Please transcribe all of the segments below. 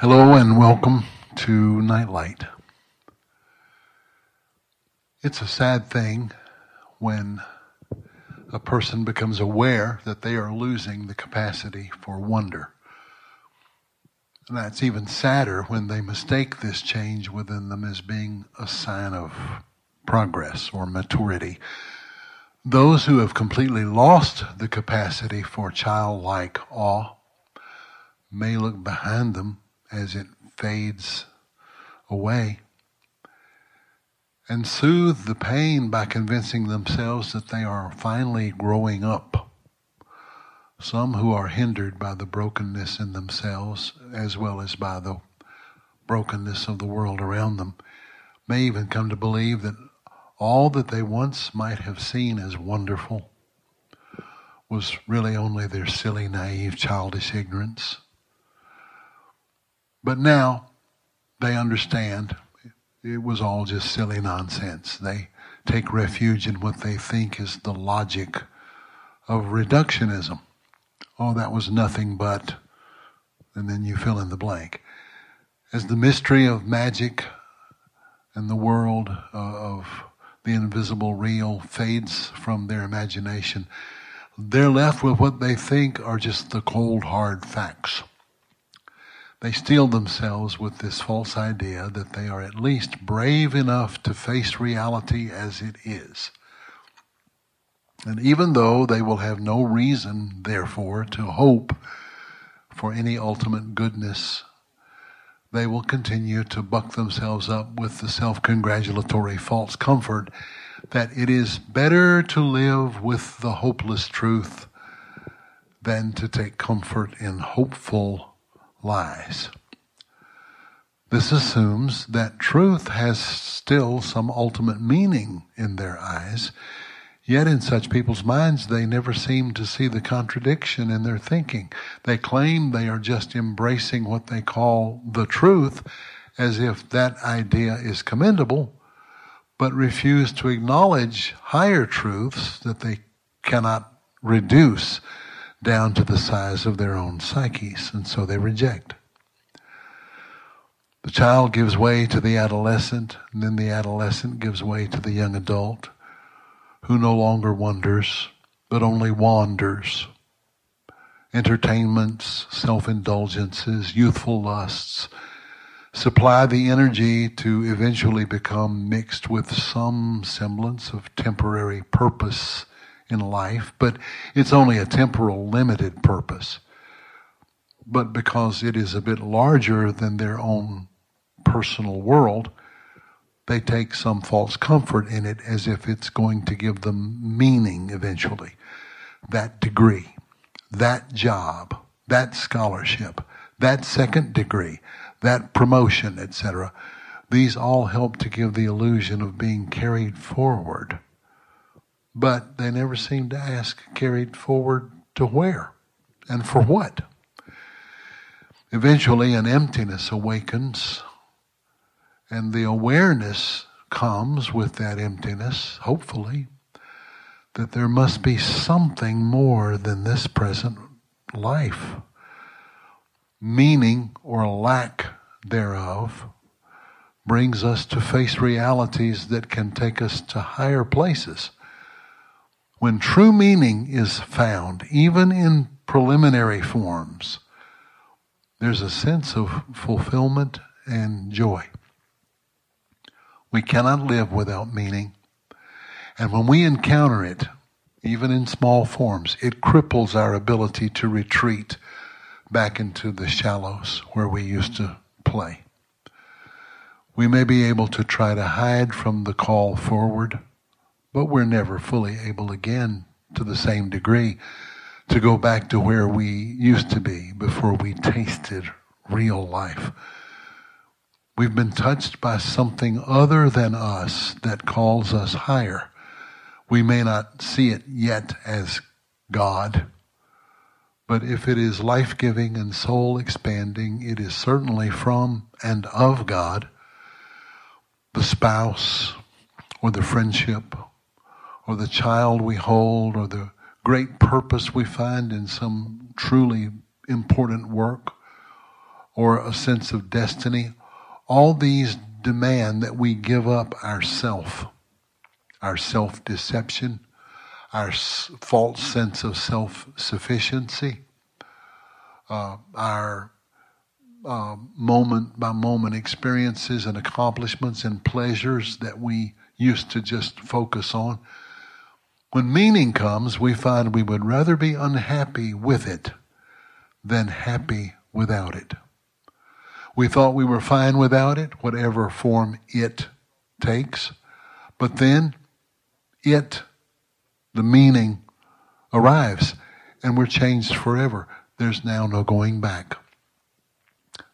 Hello and welcome to Nightlight. It's a sad thing when a person becomes aware that they are losing the capacity for wonder. And that's even sadder when they mistake this change within them as being a sign of progress or maturity. Those who have completely lost the capacity for childlike awe may look behind them as it fades away and soothe the pain by convincing themselves that they are finally growing up. Some who are hindered by the brokenness in themselves as well as by the brokenness of the world around them may even come to believe that all that they once might have seen as wonderful was really only their silly, naive, childish ignorance. But now they understand it was all just silly nonsense. They take refuge in what they think is the logic of reductionism. Oh, that was nothing but, and then you fill in the blank. As the mystery of magic and the world uh, of the invisible real fades from their imagination, they're left with what they think are just the cold, hard facts. They steel themselves with this false idea that they are at least brave enough to face reality as it is. And even though they will have no reason, therefore, to hope for any ultimate goodness, they will continue to buck themselves up with the self congratulatory false comfort that it is better to live with the hopeless truth than to take comfort in hopeful lies. This assumes that truth has still some ultimate meaning in their eyes, yet in such people's minds they never seem to see the contradiction in their thinking. They claim they are just embracing what they call the truth as if that idea is commendable, but refuse to acknowledge higher truths that they cannot reduce down to the size of their own psyches, and so they reject. The child gives way to the adolescent, and then the adolescent gives way to the young adult, who no longer wonders, but only wanders. Entertainments, self indulgences, youthful lusts supply the energy to eventually become mixed with some semblance of temporary purpose in life, but it's only a temporal, limited purpose. But because it is a bit larger than their own personal world, they take some false comfort in it as if it's going to give them meaning eventually. That degree, that job, that scholarship, that second degree, that promotion, etc. These all help to give the illusion of being carried forward. But they never seem to ask carried forward to where and for what. Eventually, an emptiness awakens, and the awareness comes with that emptiness, hopefully, that there must be something more than this present life. Meaning or lack thereof brings us to face realities that can take us to higher places when true meaning is found, even in preliminary forms, there's a sense of fulfillment and joy. We cannot live without meaning. And when we encounter it, even in small forms, it cripples our ability to retreat back into the shallows where we used to play. We may be able to try to hide from the call forward but we're never fully able again to the same degree to go back to where we used to be before we tasted real life. We've been touched by something other than us that calls us higher. We may not see it yet as God, but if it is life giving and soul expanding, it is certainly from and of God. The spouse or the friendship or the child we hold or the great purpose we find in some truly important work or a sense of destiny, all these demand that we give up our self, our self deception, our false sense of self sufficiency, uh, our uh, moment by moment experiences and accomplishments and pleasures that we used to just focus on. When meaning comes, we find we would rather be unhappy with it than happy without it. We thought we were fine without it, whatever form it takes. But then it, the meaning, arrives and we're changed forever. There's now no going back.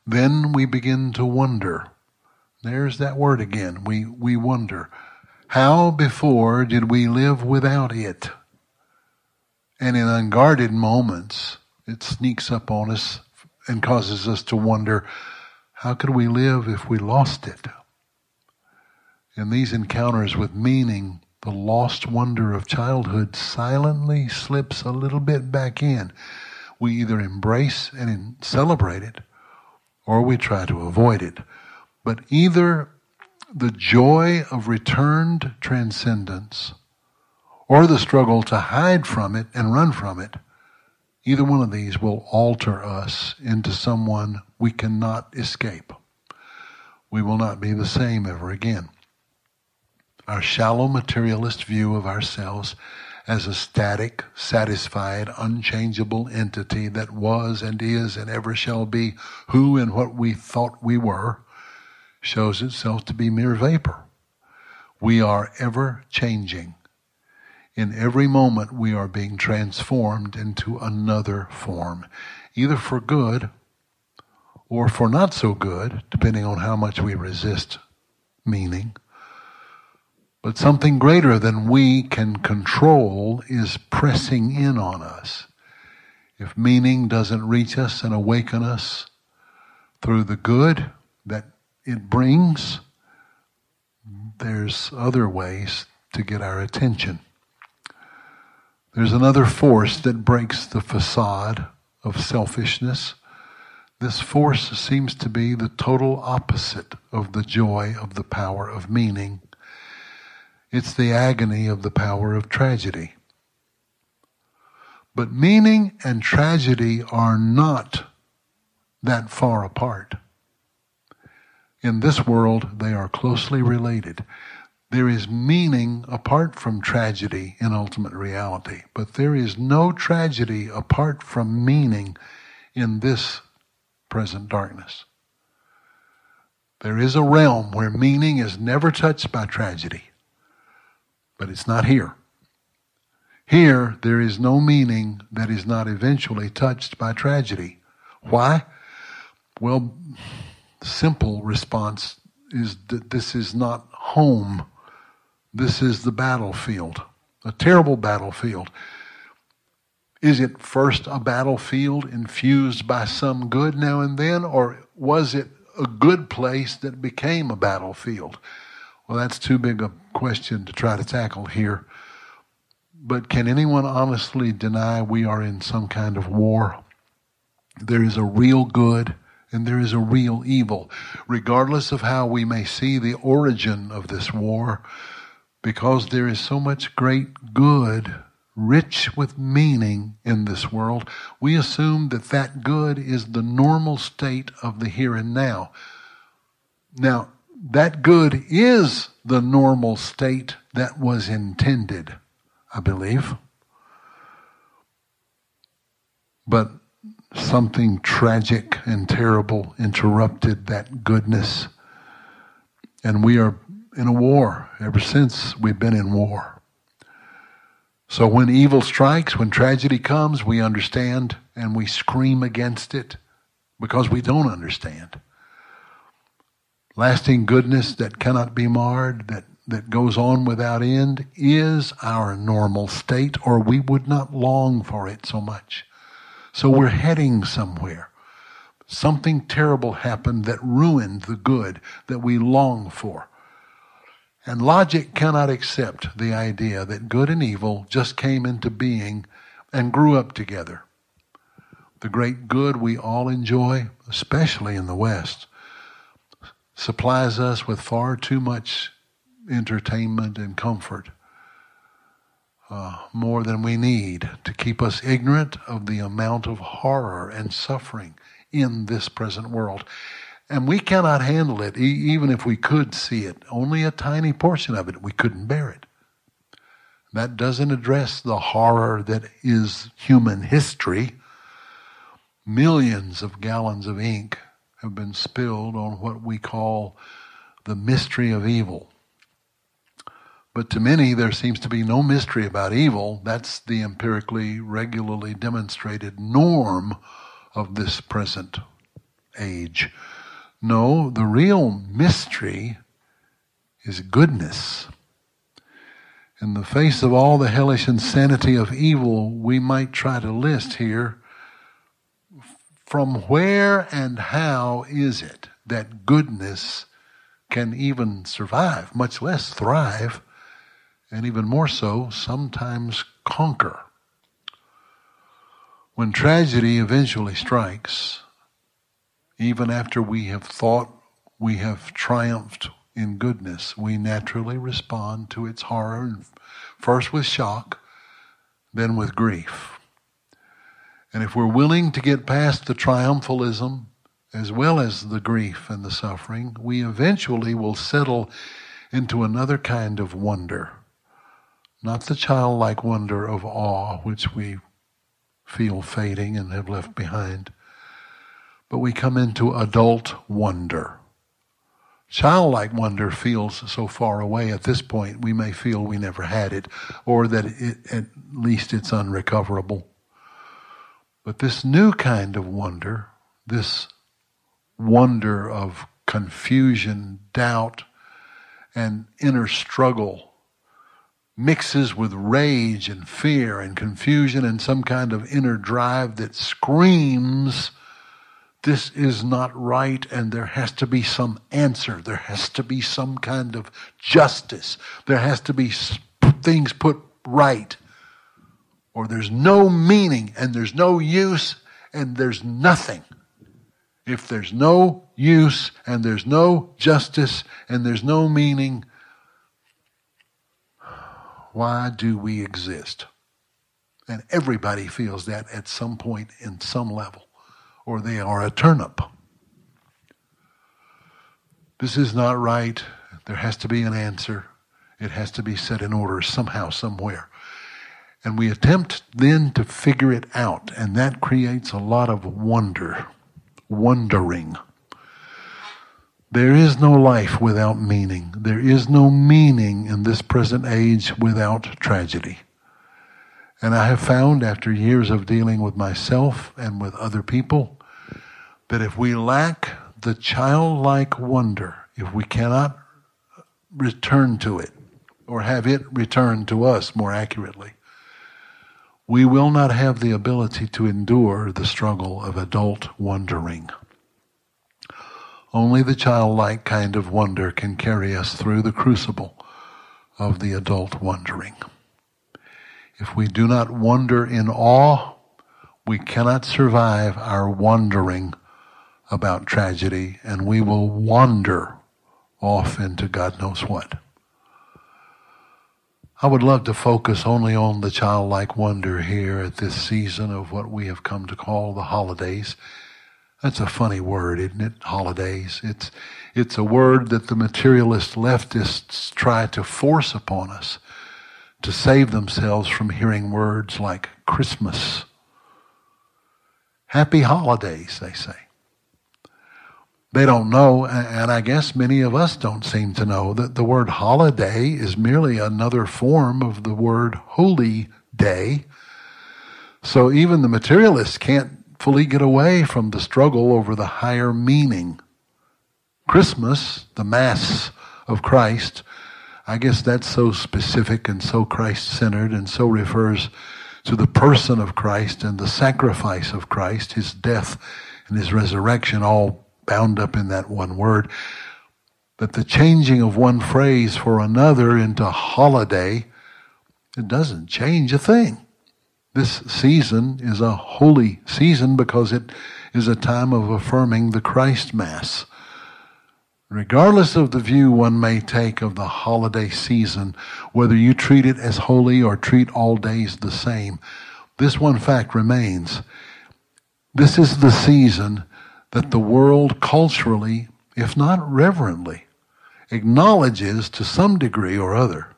Then we begin to wonder. There's that word again. We, we wonder. How before did we live without it? And in unguarded moments, it sneaks up on us and causes us to wonder how could we live if we lost it? In these encounters with meaning, the lost wonder of childhood silently slips a little bit back in. We either embrace and celebrate it, or we try to avoid it. But either the joy of returned transcendence or the struggle to hide from it and run from it, either one of these will alter us into someone we cannot escape. We will not be the same ever again. Our shallow materialist view of ourselves as a static, satisfied, unchangeable entity that was and is and ever shall be who and what we thought we were shows itself to be mere vapor. We are ever changing. In every moment, we are being transformed into another form, either for good or for not so good, depending on how much we resist meaning. But something greater than we can control is pressing in on us. If meaning doesn't reach us and awaken us through the good that it brings, there's other ways to get our attention. There's another force that breaks the facade of selfishness. This force seems to be the total opposite of the joy of the power of meaning. It's the agony of the power of tragedy. But meaning and tragedy are not that far apart. In this world, they are closely related. There is meaning apart from tragedy in ultimate reality, but there is no tragedy apart from meaning in this present darkness. There is a realm where meaning is never touched by tragedy, but it's not here. Here, there is no meaning that is not eventually touched by tragedy. Why? Well, simple response is that this is not home. This is the battlefield, a terrible battlefield. Is it first a battlefield infused by some good now and then, or was it a good place that became a battlefield? Well, that's too big a question to try to tackle here. But can anyone honestly deny we are in some kind of war? There is a real good and there is a real evil. Regardless of how we may see the origin of this war, because there is so much great good, rich with meaning in this world, we assume that that good is the normal state of the here and now. Now, that good is the normal state that was intended, I believe. But something tragic and terrible interrupted that goodness. And we are in a war ever since we've been in war. So when evil strikes, when tragedy comes, we understand and we scream against it because we don't understand. Lasting goodness that cannot be marred, that, that goes on without end, is our normal state, or we would not long for it so much. So we're heading somewhere. Something terrible happened that ruined the good that we long for. And logic cannot accept the idea that good and evil just came into being and grew up together. the great good we all enjoy, especially in the West, supplies us with far too much entertainment and comfort, uh, more than we need to keep us ignorant of the amount of horror and suffering in this present world. And we cannot handle it, e- even if we could see it. Only a tiny portion of it, we couldn't bear it. That doesn't address the horror that is human history. Millions of gallons of ink have been spilled on what we call the mystery of evil. But to many, there seems to be no mystery about evil. That's the empirically, regularly demonstrated norm of this present age. No, the real mystery is goodness. In the face of all the hellish insanity of evil, we might try to list here from where and how is it that goodness can even survive, much less thrive, and even more so, sometimes conquer? When tragedy eventually strikes, even after we have thought we have triumphed in goodness, we naturally respond to its horror, first with shock, then with grief. And if we're willing to get past the triumphalism as well as the grief and the suffering, we eventually will settle into another kind of wonder. Not the childlike wonder of awe, which we feel fading and have left behind, but we come into adult wonder. Childlike wonder feels so far away at this point, we may feel we never had it, or that it, at least it's unrecoverable. But this new kind of wonder, this wonder of confusion, doubt, and inner struggle, mixes with rage and fear and confusion and some kind of inner drive that screams this is not right and there has to be some answer. There has to be some kind of justice. There has to be things put right. Or there's no meaning and there's no use and there's nothing. If there's no use and there's no justice and there's no meaning, why do we exist? And everybody feels that at some point in some level or they are a turnip. This is not right. There has to be an answer. It has to be set in order somehow, somewhere. And we attempt then to figure it out, and that creates a lot of wonder, wondering. There is no life without meaning. There is no meaning in this present age without tragedy. And I have found after years of dealing with myself and with other people that if we lack the childlike wonder, if we cannot return to it, or have it return to us more accurately, we will not have the ability to endure the struggle of adult wondering. Only the childlike kind of wonder can carry us through the crucible of the adult wondering. If we do not wonder in awe, we cannot survive our wandering about tragedy and we will wander off into God knows what. I would love to focus only on the childlike wonder here at this season of what we have come to call the holidays. That's a funny word, isn't it? Holidays. It's, it's a word that the materialist leftists try to force upon us to save themselves from hearing words like Christmas. Happy holidays, they say. They don't know, and I guess many of us don't seem to know, that the word holiday is merely another form of the word holy day. So even the materialists can't fully get away from the struggle over the higher meaning. Christmas, the Mass of Christ, I guess that's so specific and so Christ centered and so refers to the person of Christ and the sacrifice of Christ, his death and his resurrection, all bound up in that one word. But the changing of one phrase for another into holiday, it doesn't change a thing. This season is a holy season because it is a time of affirming the Christ Mass. Regardless of the view one may take of the holiday season, whether you treat it as holy or treat all days the same, this one fact remains. This is the season that the world culturally, if not reverently, acknowledges to some degree or other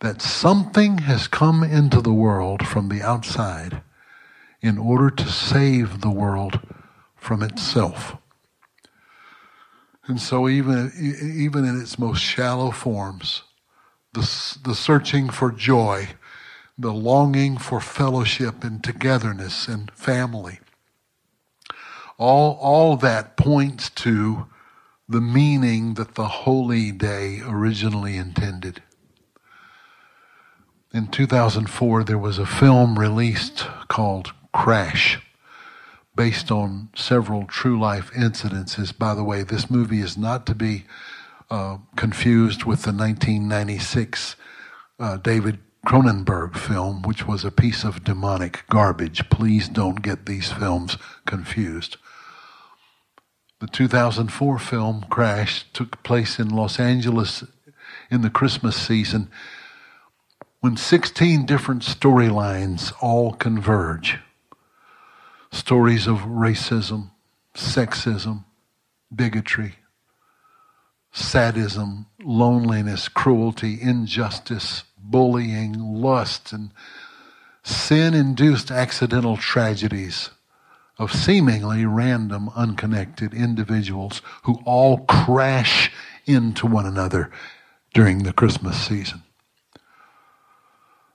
that something has come into the world from the outside in order to save the world from itself. And so, even, even in its most shallow forms, the, the searching for joy, the longing for fellowship and togetherness and family, all, all that points to the meaning that the holy day originally intended. In 2004, there was a film released called Crash based on several true life incidences. By the way, this movie is not to be uh, confused with the 1996 uh, David Cronenberg film, which was a piece of demonic garbage. Please don't get these films confused. The 2004 film Crash took place in Los Angeles in the Christmas season when 16 different storylines all converge stories of racism, sexism, bigotry, sadism, loneliness, cruelty, injustice, bullying, lust, and sin induced accidental tragedies of seemingly random, unconnected individuals who all crash into one another during the Christmas season.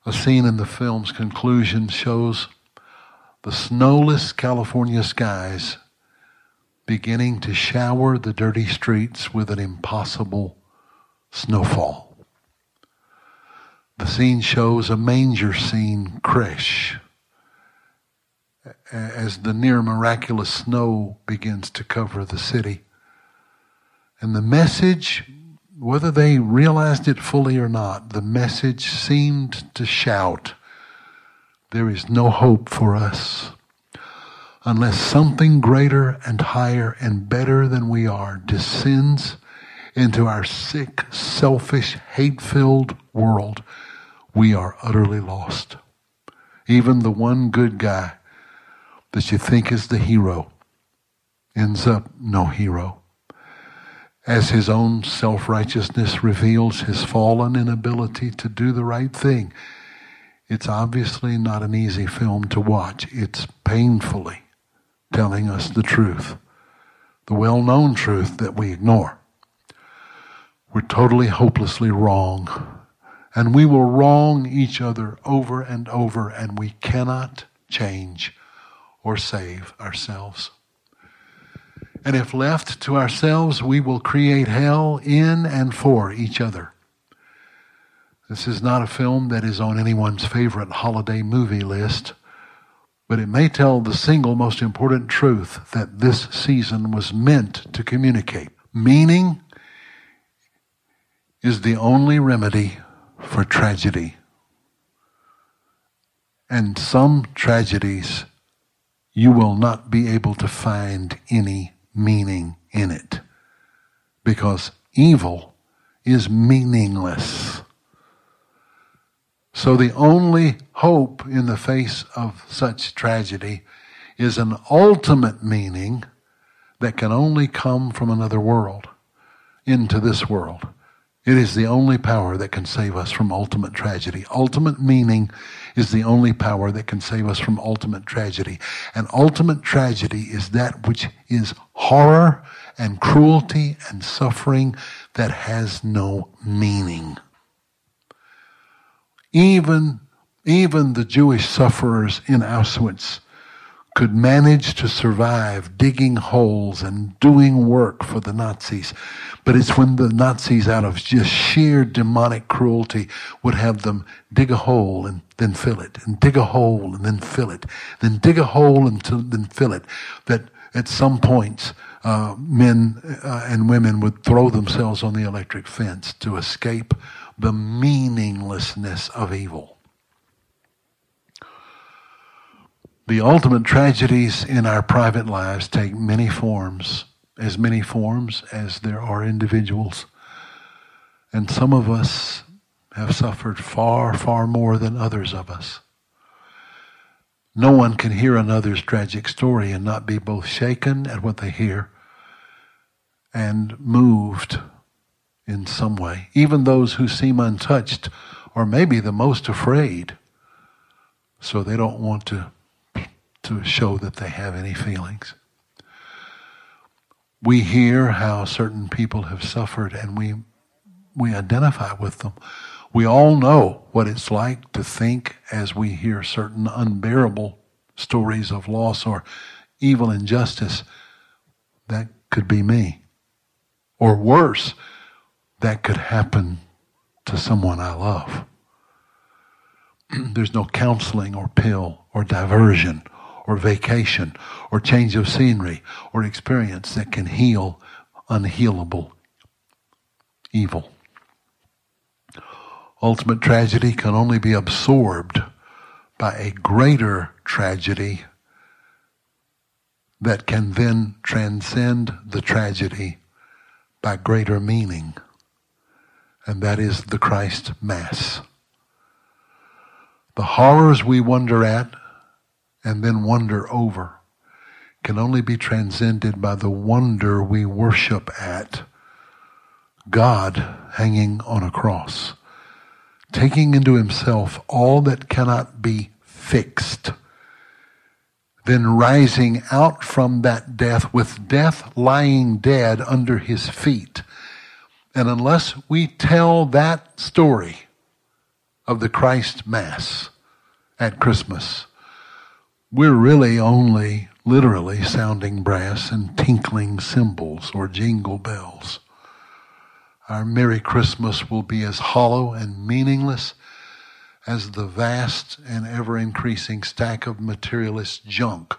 A scene in the film's conclusion shows the snowless California skies beginning to shower the dirty streets with an impossible snowfall. The scene shows a manger scene crash as the near miraculous snow begins to cover the city. And the message, whether they realized it fully or not, the message seemed to shout there is no hope for us unless something greater and higher and better than we are descends into our sick, selfish, hate filled world. We are utterly lost. Even the one good guy that you think is the hero ends up no hero. As his own self righteousness reveals his fallen inability to do the right thing, it's obviously not an easy film to watch. It's painfully telling us the truth, the well known truth that we ignore. We're totally hopelessly wrong. And we will wrong each other over and over, and we cannot change or save ourselves. And if left to ourselves, we will create hell in and for each other. This is not a film that is on anyone's favorite holiday movie list, but it may tell the single most important truth that this season was meant to communicate. Meaning is the only remedy for tragedy. And some tragedies, you will not be able to find any meaning in it because evil is meaningless. So the only hope in the face of such tragedy is an ultimate meaning that can only come from another world into this world. It is the only power that can save us from ultimate tragedy. Ultimate meaning is the only power that can save us from ultimate tragedy. And ultimate tragedy is that which is horror and cruelty and suffering that has no meaning. Even, even the Jewish sufferers in Auschwitz could manage to survive digging holes and doing work for the Nazis. But it's when the Nazis, out of just sheer demonic cruelty, would have them dig a hole and then fill it, and dig a hole and then fill it, then dig a hole and then fill it, that at some points, uh, men uh, and women would throw themselves on the electric fence to escape the meaninglessness of evil. The ultimate tragedies in our private lives take many forms, as many forms as there are individuals. And some of us have suffered far, far more than others of us. No one can hear another's tragic story and not be both shaken at what they hear and moved in some way. Even those who seem untouched are maybe the most afraid. So they don't want to, to show that they have any feelings. We hear how certain people have suffered and we, we identify with them. We all know what it's like to think as we hear certain unbearable stories of loss or evil injustice. That could be me. Or worse, that could happen to someone I love. There's no counseling or pill or diversion or vacation or change of scenery or experience that can heal unhealable evil ultimate tragedy can only be absorbed by a greater tragedy that can then transcend the tragedy by greater meaning. And that is the Christ Mass. The horrors we wonder at and then wonder over can only be transcended by the wonder we worship at God hanging on a cross taking into himself all that cannot be fixed, then rising out from that death with death lying dead under his feet. And unless we tell that story of the Christ Mass at Christmas, we're really only literally sounding brass and tinkling cymbals or jingle bells our Merry Christmas will be as hollow and meaningless as the vast and ever increasing stack of materialist junk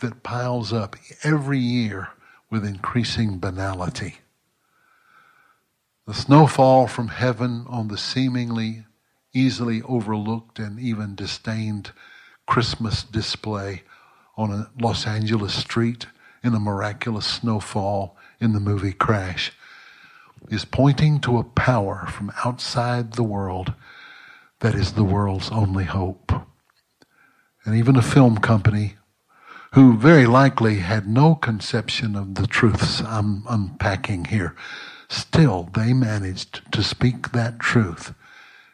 that piles up every year with increasing banality. The snowfall from heaven on the seemingly easily overlooked and even disdained Christmas display on a Los Angeles street in a miraculous snowfall in the movie Crash is pointing to a power from outside the world that is the world's only hope. And even a film company who very likely had no conception of the truths I'm unpacking here, still they managed to speak that truth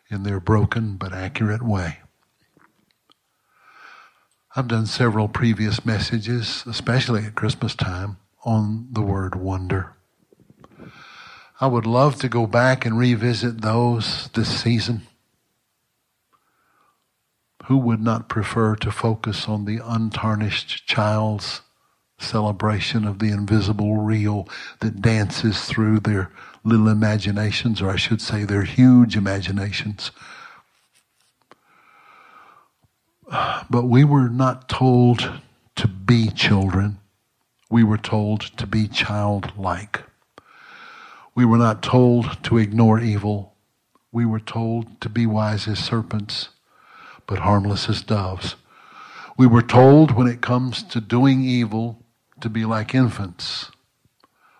in their broken but accurate way. I've done several previous messages, especially at Christmas time, on the word wonder. I would love to go back and revisit those this season. Who would not prefer to focus on the untarnished child's celebration of the invisible real that dances through their little imaginations, or I should say their huge imaginations? But we were not told to be children. We were told to be childlike. We were not told to ignore evil. We were told to be wise as serpents, but harmless as doves. We were told when it comes to doing evil to be like infants.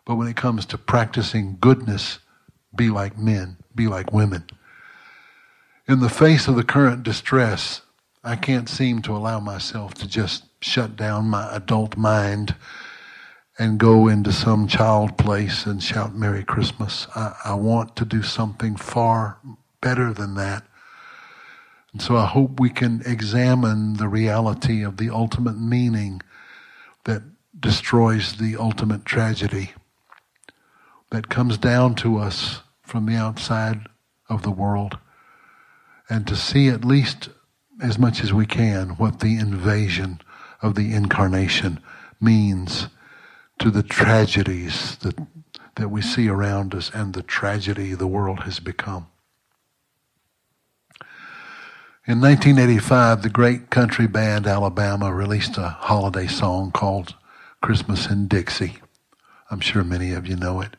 But when it comes to practicing goodness, be like men, be like women. In the face of the current distress, I can't seem to allow myself to just shut down my adult mind and go into some child place and shout Merry Christmas. I, I want to do something far better than that. And so I hope we can examine the reality of the ultimate meaning that destroys the ultimate tragedy that comes down to us from the outside of the world and to see at least as much as we can what the invasion of the incarnation means to the tragedies that, that we see around us and the tragedy the world has become. In 1985, the great country band Alabama released a holiday song called Christmas in Dixie. I'm sure many of you know it.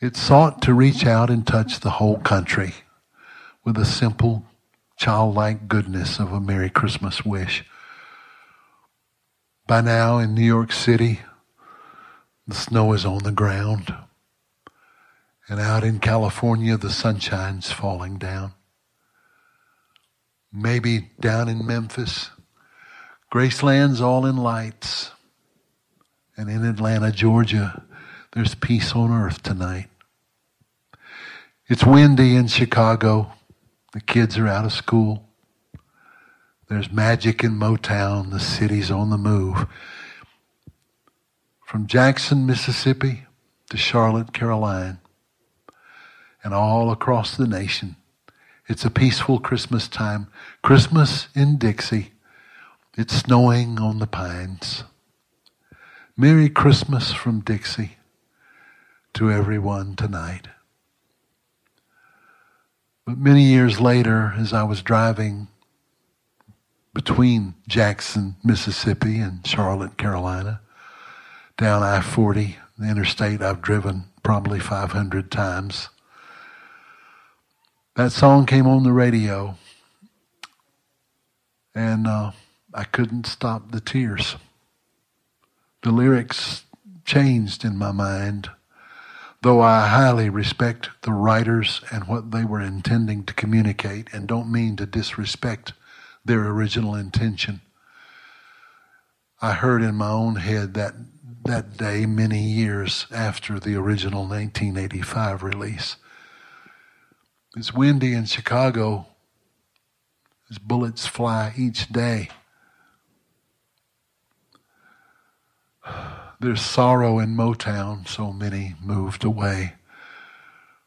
It sought to reach out and touch the whole country with a simple, childlike goodness of a Merry Christmas wish By now in New York City, the snow is on the ground. And out in California, the sunshine's falling down. Maybe down in Memphis, Graceland's all in lights. And in Atlanta, Georgia, there's peace on earth tonight. It's windy in Chicago. The kids are out of school. There's magic in Motown. The city's on the move. From Jackson, Mississippi to Charlotte, Carolina, and all across the nation, it's a peaceful Christmas time. Christmas in Dixie. It's snowing on the pines. Merry Christmas from Dixie to everyone tonight. But many years later, as I was driving between Jackson, Mississippi and Charlotte, Carolina, down I 40, the interstate I've driven probably 500 times. That song came on the radio, and uh, I couldn't stop the tears. The lyrics changed in my mind, though I highly respect the writers and what they were intending to communicate and don't mean to disrespect their original intention. I heard in my own head that that day many years after the original 1985 release. It's windy in Chicago as bullets fly each day. There's sorrow in Motown, so many moved away.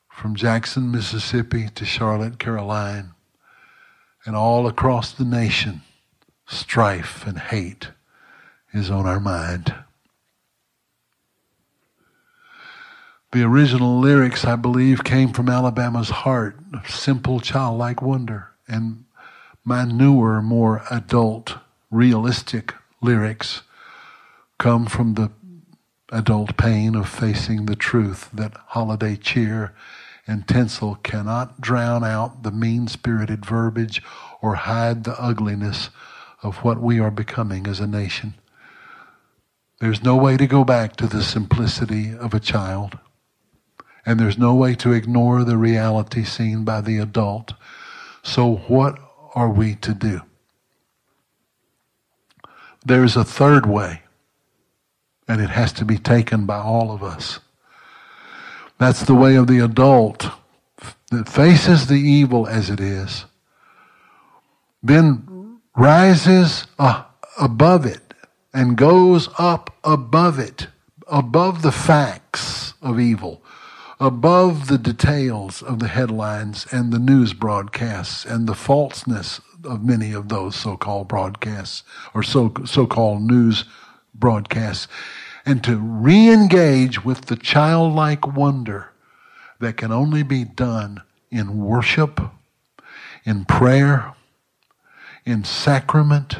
From Jackson, Mississippi to Charlotte, Carolina, and all across the nation, strife and hate is on our mind. The original lyrics, I believe, came from Alabama's heart, of simple childlike wonder. And my newer, more adult, realistic lyrics come from the adult pain of facing the truth that holiday cheer and tinsel cannot drown out the mean spirited verbiage or hide the ugliness of what we are becoming as a nation. There's no way to go back to the simplicity of a child. And there's no way to ignore the reality seen by the adult. So, what are we to do? There's a third way, and it has to be taken by all of us. That's the way of the adult that faces the evil as it is, then rises uh, above it and goes up above it, above the facts of evil, above the details of the headlines and the news broadcasts and the falseness of many of those so-called broadcasts or so, so-called news broadcasts and to re-engage with the childlike wonder that can only be done in worship, in prayer, in sacrament,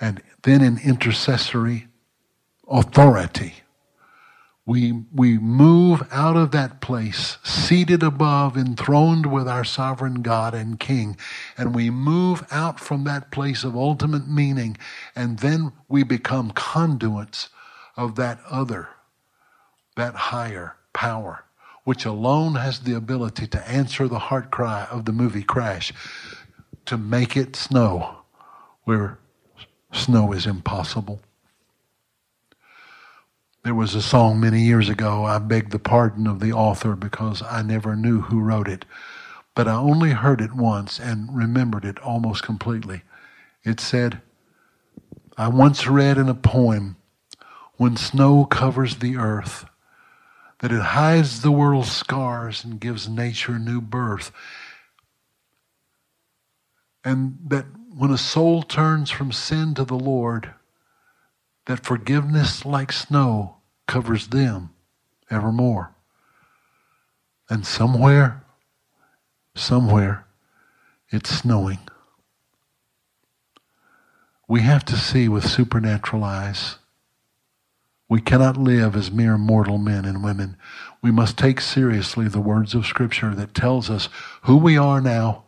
and then in intercessory authority. We, we move out of that place, seated above, enthroned with our sovereign God and King, and we move out from that place of ultimate meaning, and then we become conduits of that other, that higher power, which alone has the ability to answer the heart cry of the movie Crash, to make it snow where snow is impossible. There was a song many years ago. I beg the pardon of the author because I never knew who wrote it, but I only heard it once and remembered it almost completely. It said, I once read in a poem when snow covers the earth, that it hides the world's scars and gives nature new birth. And that when a soul turns from sin to the Lord, that forgiveness like snow covers them evermore. And somewhere, somewhere, it's snowing. We have to see with supernatural eyes we cannot live as mere mortal men and women. We must take seriously the words of Scripture that tells us who we are now,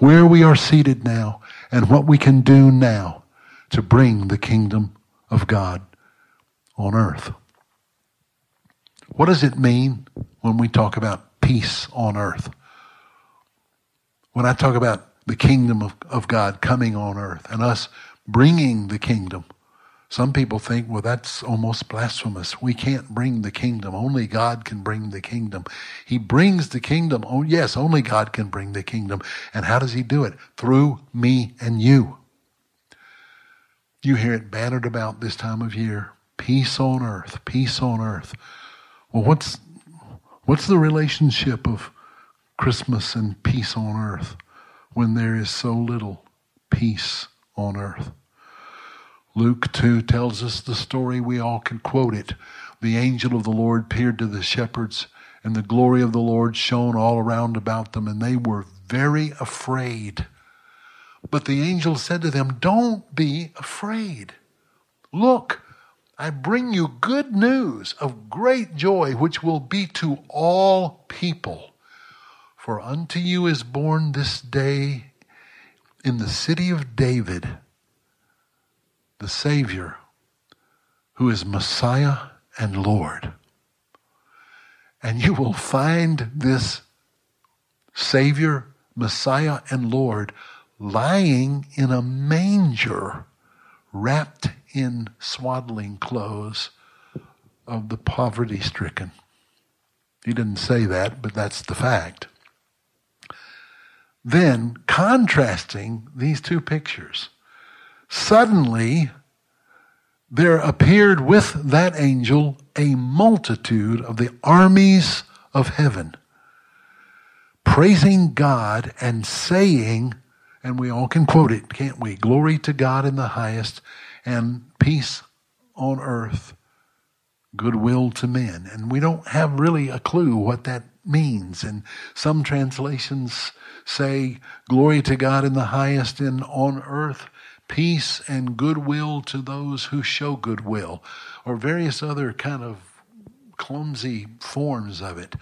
where we are seated now, and what we can do now to bring the kingdom of God on earth. What does it mean when we talk about peace on earth? When I talk about the kingdom of, of God coming on earth and us bringing the kingdom, some people think, well, that's almost blasphemous. We can't bring the kingdom. Only God can bring the kingdom. He brings the kingdom. Oh, yes, only God can bring the kingdom. And how does He do it? Through me and you. You hear it bannered about this time of year. Peace on earth, peace on earth. Well, what's, what's the relationship of Christmas and peace on earth when there is so little peace on earth? Luke 2 tells us the story. We all can quote it. The angel of the Lord appeared to the shepherds, and the glory of the Lord shone all around about them, and they were very afraid. But the angel said to them, Don't be afraid. Look, I bring you good news of great joy, which will be to all people. For unto you is born this day in the city of David the Savior, who is Messiah and Lord. And you will find this Savior, Messiah, and Lord lying in a manger, wrapped in swaddling clothes of the poverty stricken. He didn't say that, but that's the fact. Then, contrasting these two pictures, suddenly there appeared with that angel a multitude of the armies of heaven, praising God and saying, and we all can quote it, can't we? Glory to God in the highest and peace on earth, goodwill to men. And we don't have really a clue what that means. And some translations say, Glory to God in the highest and on earth, peace and goodwill to those who show goodwill, or various other kind of clumsy forms of it.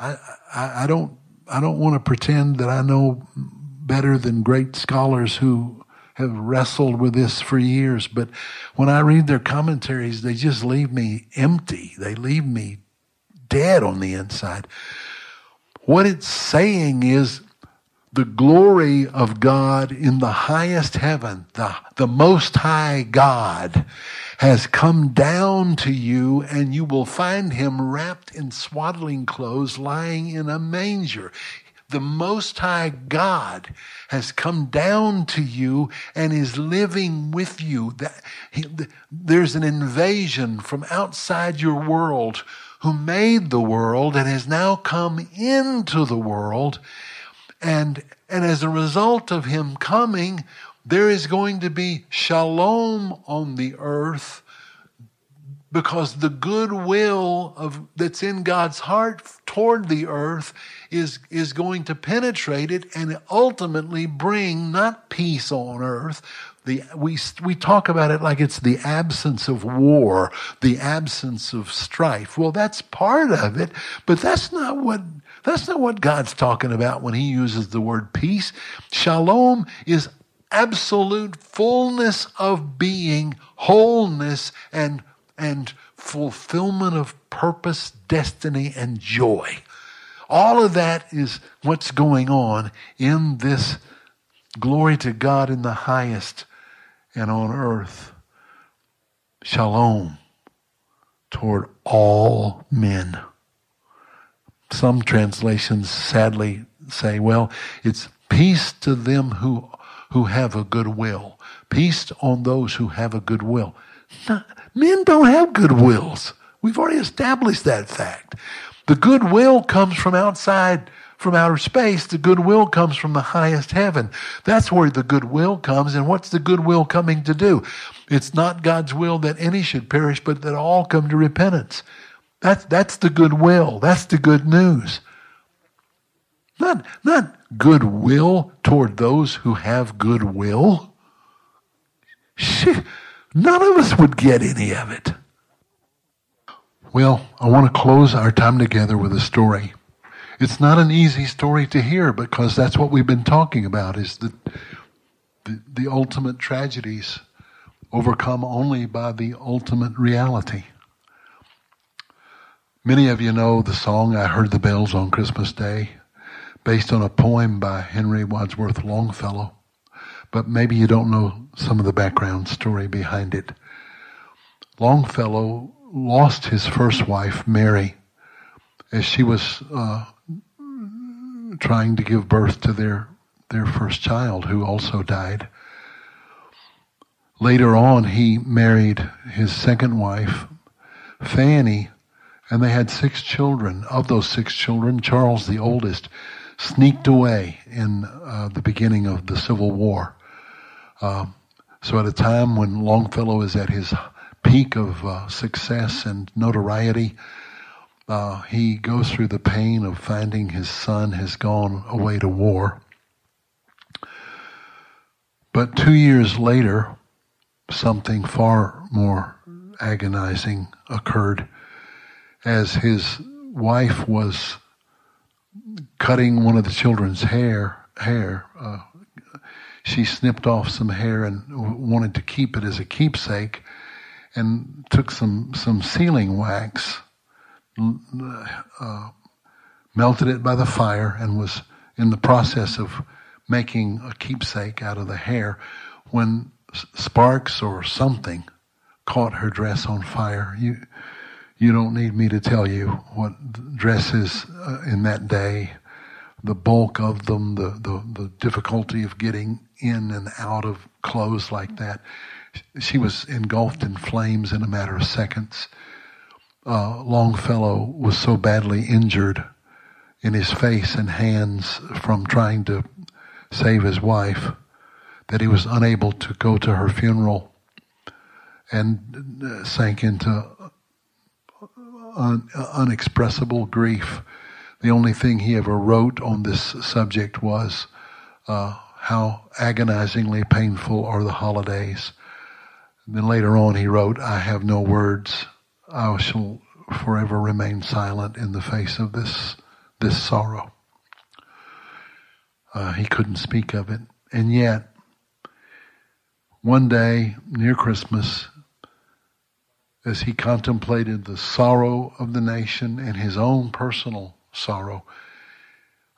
I, I, I don't I don't want to pretend that I know better than great scholars who have wrestled with this for years, but when I read their commentaries, they just leave me empty. They leave me dead on the inside. What it's saying is the glory of God in the highest heaven, the, the most high God, has come down to you, and you will find him wrapped in swaddling clothes, lying in a manger. The Most High God has come down to you and is living with you. There's an invasion from outside your world who made the world and has now come into the world and, and as a result of him coming, there is going to be shalom on the earth because the goodwill of that's in God's heart toward the earth is, is going to penetrate it and ultimately bring not peace on earth. The, we, we talk about it like it's the absence of war, the absence of strife. Well, that's part of it, but that's not what that's not what God's talking about when he uses the word peace. Shalom is absolute fullness of being, wholeness, and, and fulfillment of purpose, destiny, and joy. All of that is what's going on in this glory to God in the highest and on earth. Shalom toward all men. Some translations sadly say, well, it's peace to them who, who have a good will. Peace on those who have a good will. Not, men don't have good wills. We've already established that fact. The goodwill comes from outside, from outer space. The goodwill comes from the highest heaven. That's where the goodwill comes. And what's the goodwill coming to do? It's not God's will that any should perish, but that all come to repentance. That's, that's the goodwill. That's the good news. Not, not goodwill toward those who have goodwill. None of us would get any of it. Well, I want to close our time together with a story. It's not an easy story to hear because that's what we've been talking about is the, the, the ultimate tragedies overcome only by the ultimate reality. Many of you know the song I Heard the Bells on Christmas Day, based on a poem by Henry Wadsworth Longfellow, but maybe you don't know some of the background story behind it. Longfellow lost his first wife, Mary, as she was uh, trying to give birth to their their first child, who also died. Later on, he married his second wife, Fanny, and they had six children. Of those six children, Charles, the oldest, sneaked away in uh, the beginning of the Civil War. Uh, so, at a time when Longfellow is at his peak of uh, success and notoriety, uh, he goes through the pain of finding his son has gone away to war. But two years later, something far more agonizing occurred as his wife was cutting one of the children's hair hair uh, she snipped off some hair and wanted to keep it as a keepsake and took some some sealing wax uh, melted it by the fire and was in the process of making a keepsake out of the hair when sparks or something caught her dress on fire. You, you don't need me to tell you what dresses uh, in that day, the bulk of them, the, the, the difficulty of getting in and out of clothes like that. She was engulfed in flames in a matter of seconds. Uh, Longfellow was so badly injured in his face and hands from trying to save his wife that he was unable to go to her funeral and uh, sank into un- unexpressible grief. The only thing he ever wrote on this subject was uh, how agonizingly painful are the holidays. And then later on, he wrote, I have no words. I shall forever remain silent in the face of this, this sorrow. Uh, he couldn't speak of it. And yet, one day near Christmas, as he contemplated the sorrow of the nation and his own personal sorrow,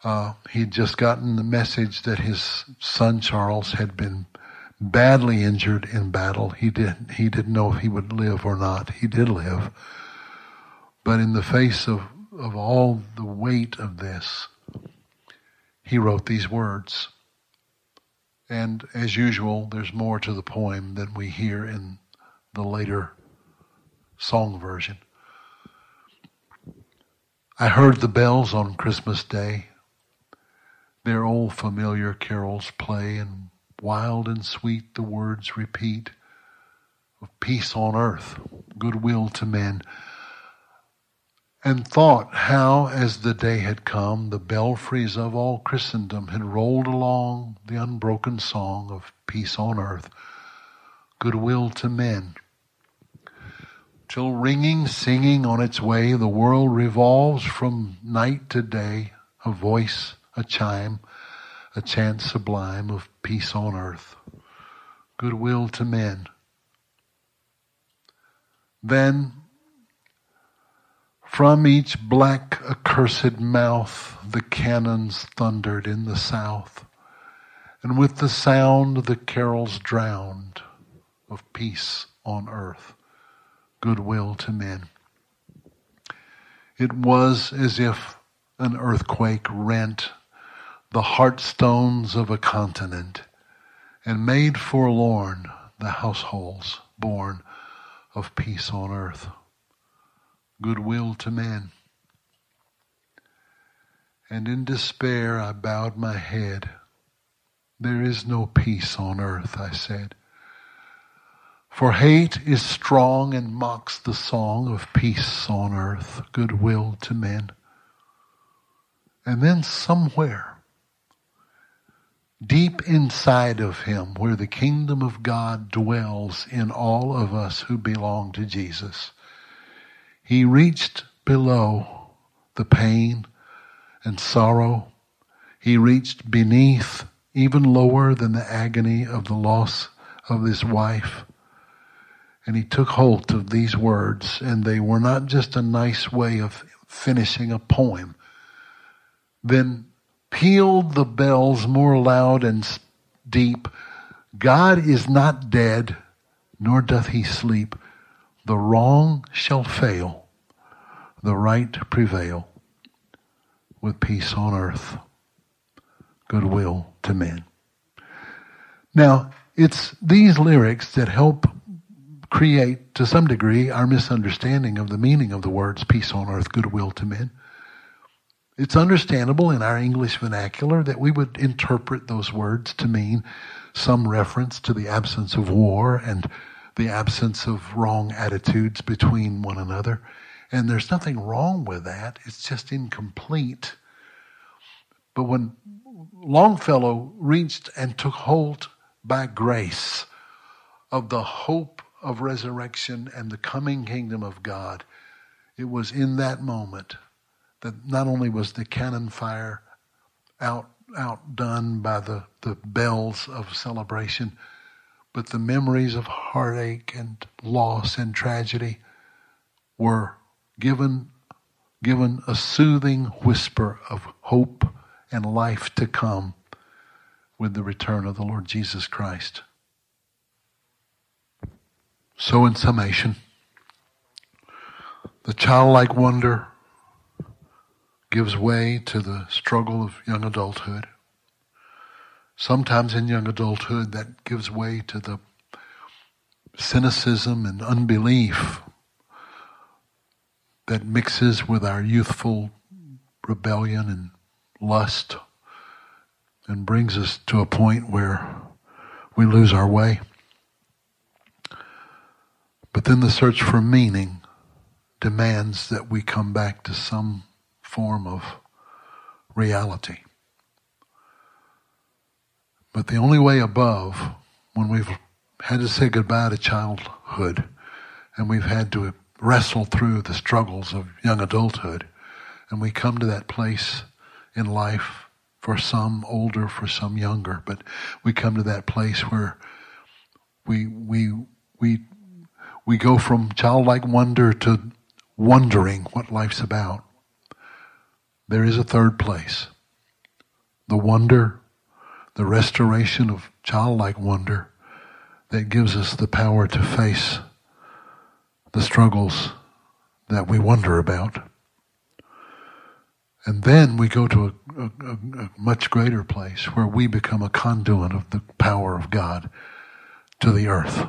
uh, he'd just gotten the message that his son Charles had been badly injured in battle. He didn't, he didn't know if he would live or not. He did live. But in the face of, of all the weight of this, he wrote these words. And as usual, there's more to the poem than we hear in the later song version. I heard the bells on Christmas Day. Their old familiar carols play, and wild and sweet the words repeat of peace on earth, goodwill to men and thought how, as the day had come, the belfries of all Christendom had rolled along the unbroken song of peace on earth, goodwill to men. Till ringing, singing on its way, the world revolves from night to day, a voice, a chime, a chant sublime of peace on earth, goodwill to men. Then from each black accursed mouth the cannons thundered in the south, and with the sound the carols drowned of peace on earth, goodwill to men. It was as if an earthquake rent the heartstones of a continent and made forlorn the households born of peace on earth goodwill to men. And in despair I bowed my head. There is no peace on earth, I said. For hate is strong and mocks the song of peace on earth, goodwill to men. And then somewhere, deep inside of him, where the kingdom of God dwells in all of us who belong to Jesus, he reached below the pain and sorrow. He reached beneath, even lower than the agony of the loss of his wife, and he took hold of these words, and they were not just a nice way of finishing a poem. Then pealed the bells more loud and deep. God is not dead, nor doth he sleep. The wrong shall fail, the right prevail, with peace on earth, goodwill to men. Now, it's these lyrics that help create, to some degree, our misunderstanding of the meaning of the words peace on earth, goodwill to men. It's understandable in our English vernacular that we would interpret those words to mean some reference to the absence of war and the absence of wrong attitudes between one another. And there's nothing wrong with that. It's just incomplete. But when Longfellow reached and took hold by grace of the hope of resurrection and the coming kingdom of God, it was in that moment that not only was the cannon fire out outdone by the, the bells of celebration, but the memories of heartache and loss and tragedy were given given a soothing whisper of hope and life to come with the return of the Lord Jesus Christ. So, in summation, the childlike wonder gives way to the struggle of young adulthood. Sometimes in young adulthood, that gives way to the cynicism and unbelief that mixes with our youthful rebellion and lust and brings us to a point where we lose our way. But then the search for meaning demands that we come back to some form of reality. But the only way above, when we've had to say goodbye to childhood and we've had to wrestle through the struggles of young adulthood, and we come to that place in life, for some older, for some younger, but we come to that place where we, we, we we go from childlike wonder to wondering what life's about. There is a third place. The wonder, the restoration of childlike wonder that gives us the power to face the struggles that we wonder about. And then we go to a, a, a, much greater place where we become a conduit of the power of God to the earth.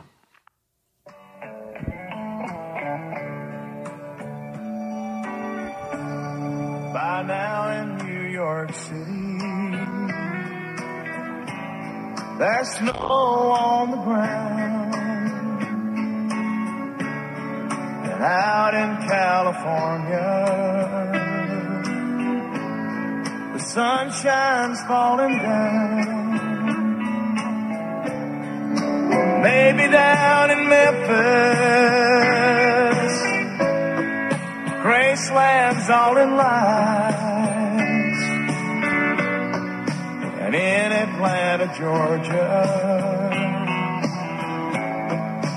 By now in New York City. There's snow on the ground. And out in California, the sunshine's falling down. Maybe down in Memphis Graceland's all in lights. And in Atlanta, Georgia,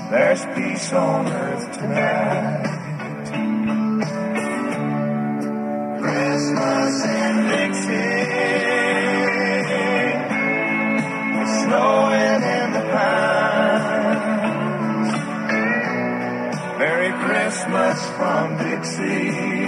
there's peace on earth tonight. Christmas in Dixie. Snowing in the pines. Merry Christmas from Dixie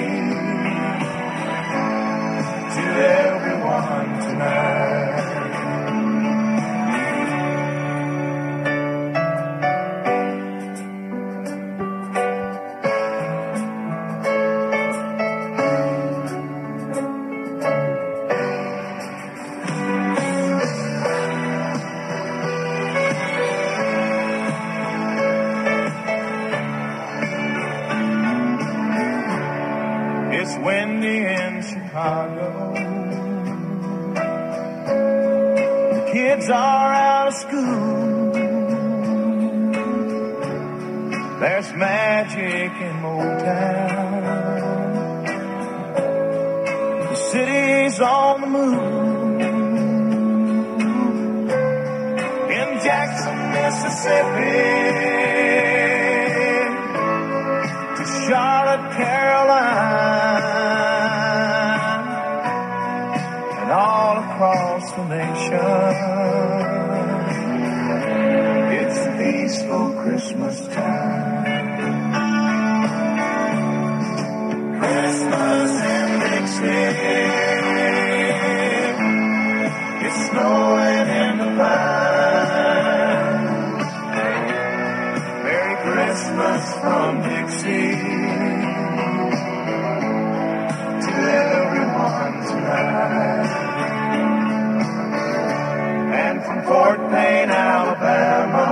Fort Payne, Alabama.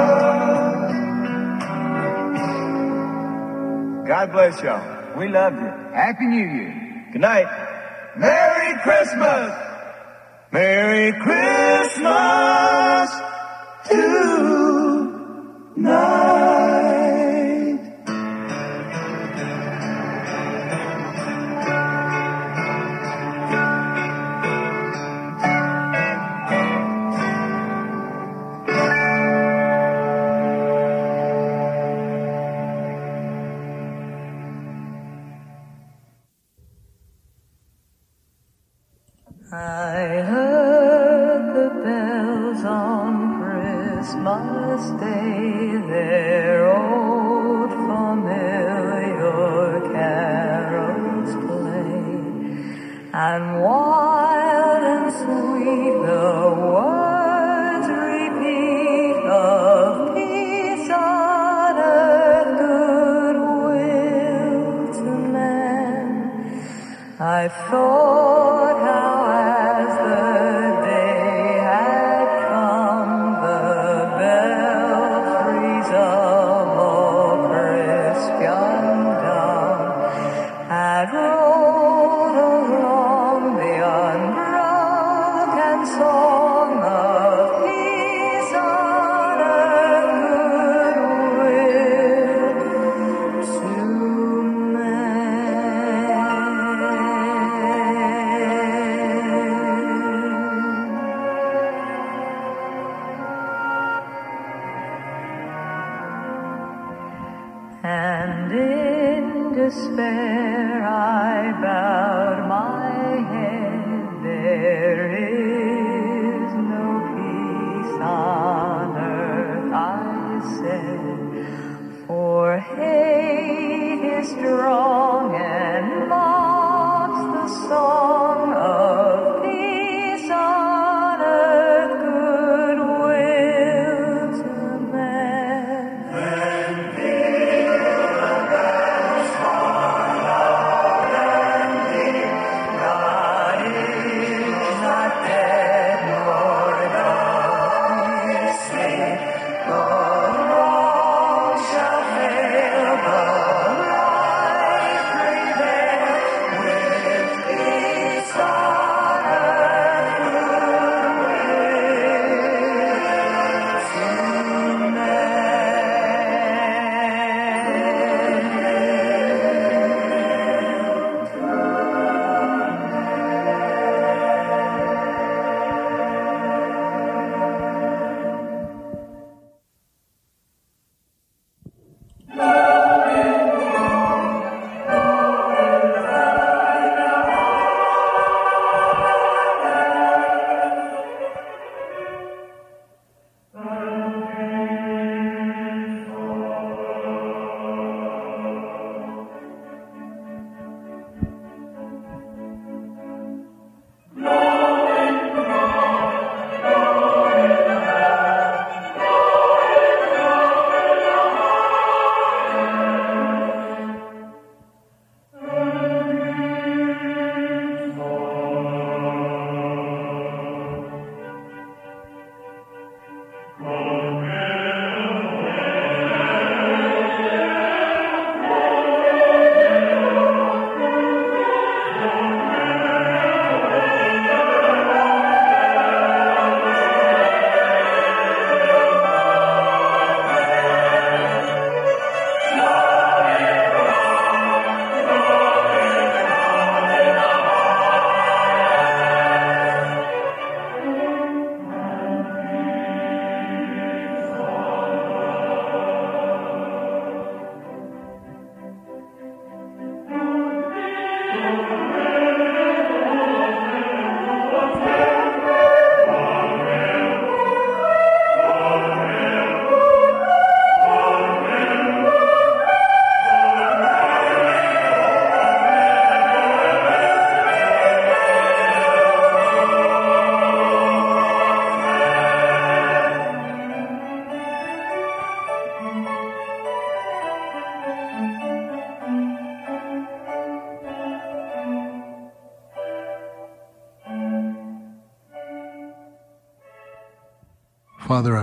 God bless y'all. We love you. Happy New Year. Good night. Merry Christmas. Merry Christmas.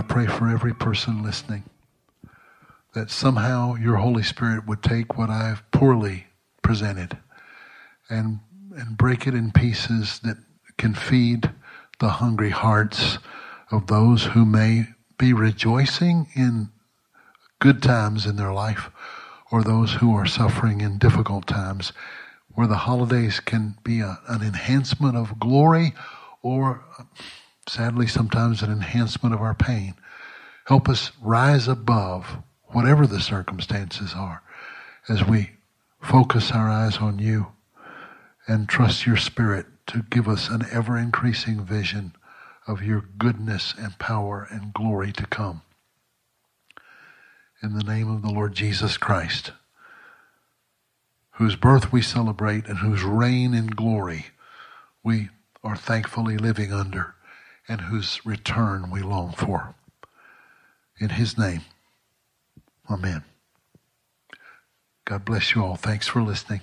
Pray for every person listening that somehow your Holy Spirit would take what I've poorly presented and, and break it in pieces that can feed the hungry hearts of those who may be rejoicing in good times in their life or those who are suffering in difficult times, where the holidays can be a, an enhancement of glory or sadly, sometimes an enhancement of our pain. Help us rise above whatever the circumstances are as we focus our eyes on you and trust your Spirit to give us an ever increasing vision of your goodness and power and glory to come. In the name of the Lord Jesus Christ, whose birth we celebrate and whose reign in glory we are thankfully living under and whose return we long for. In his name, amen. God bless you all. Thanks for listening.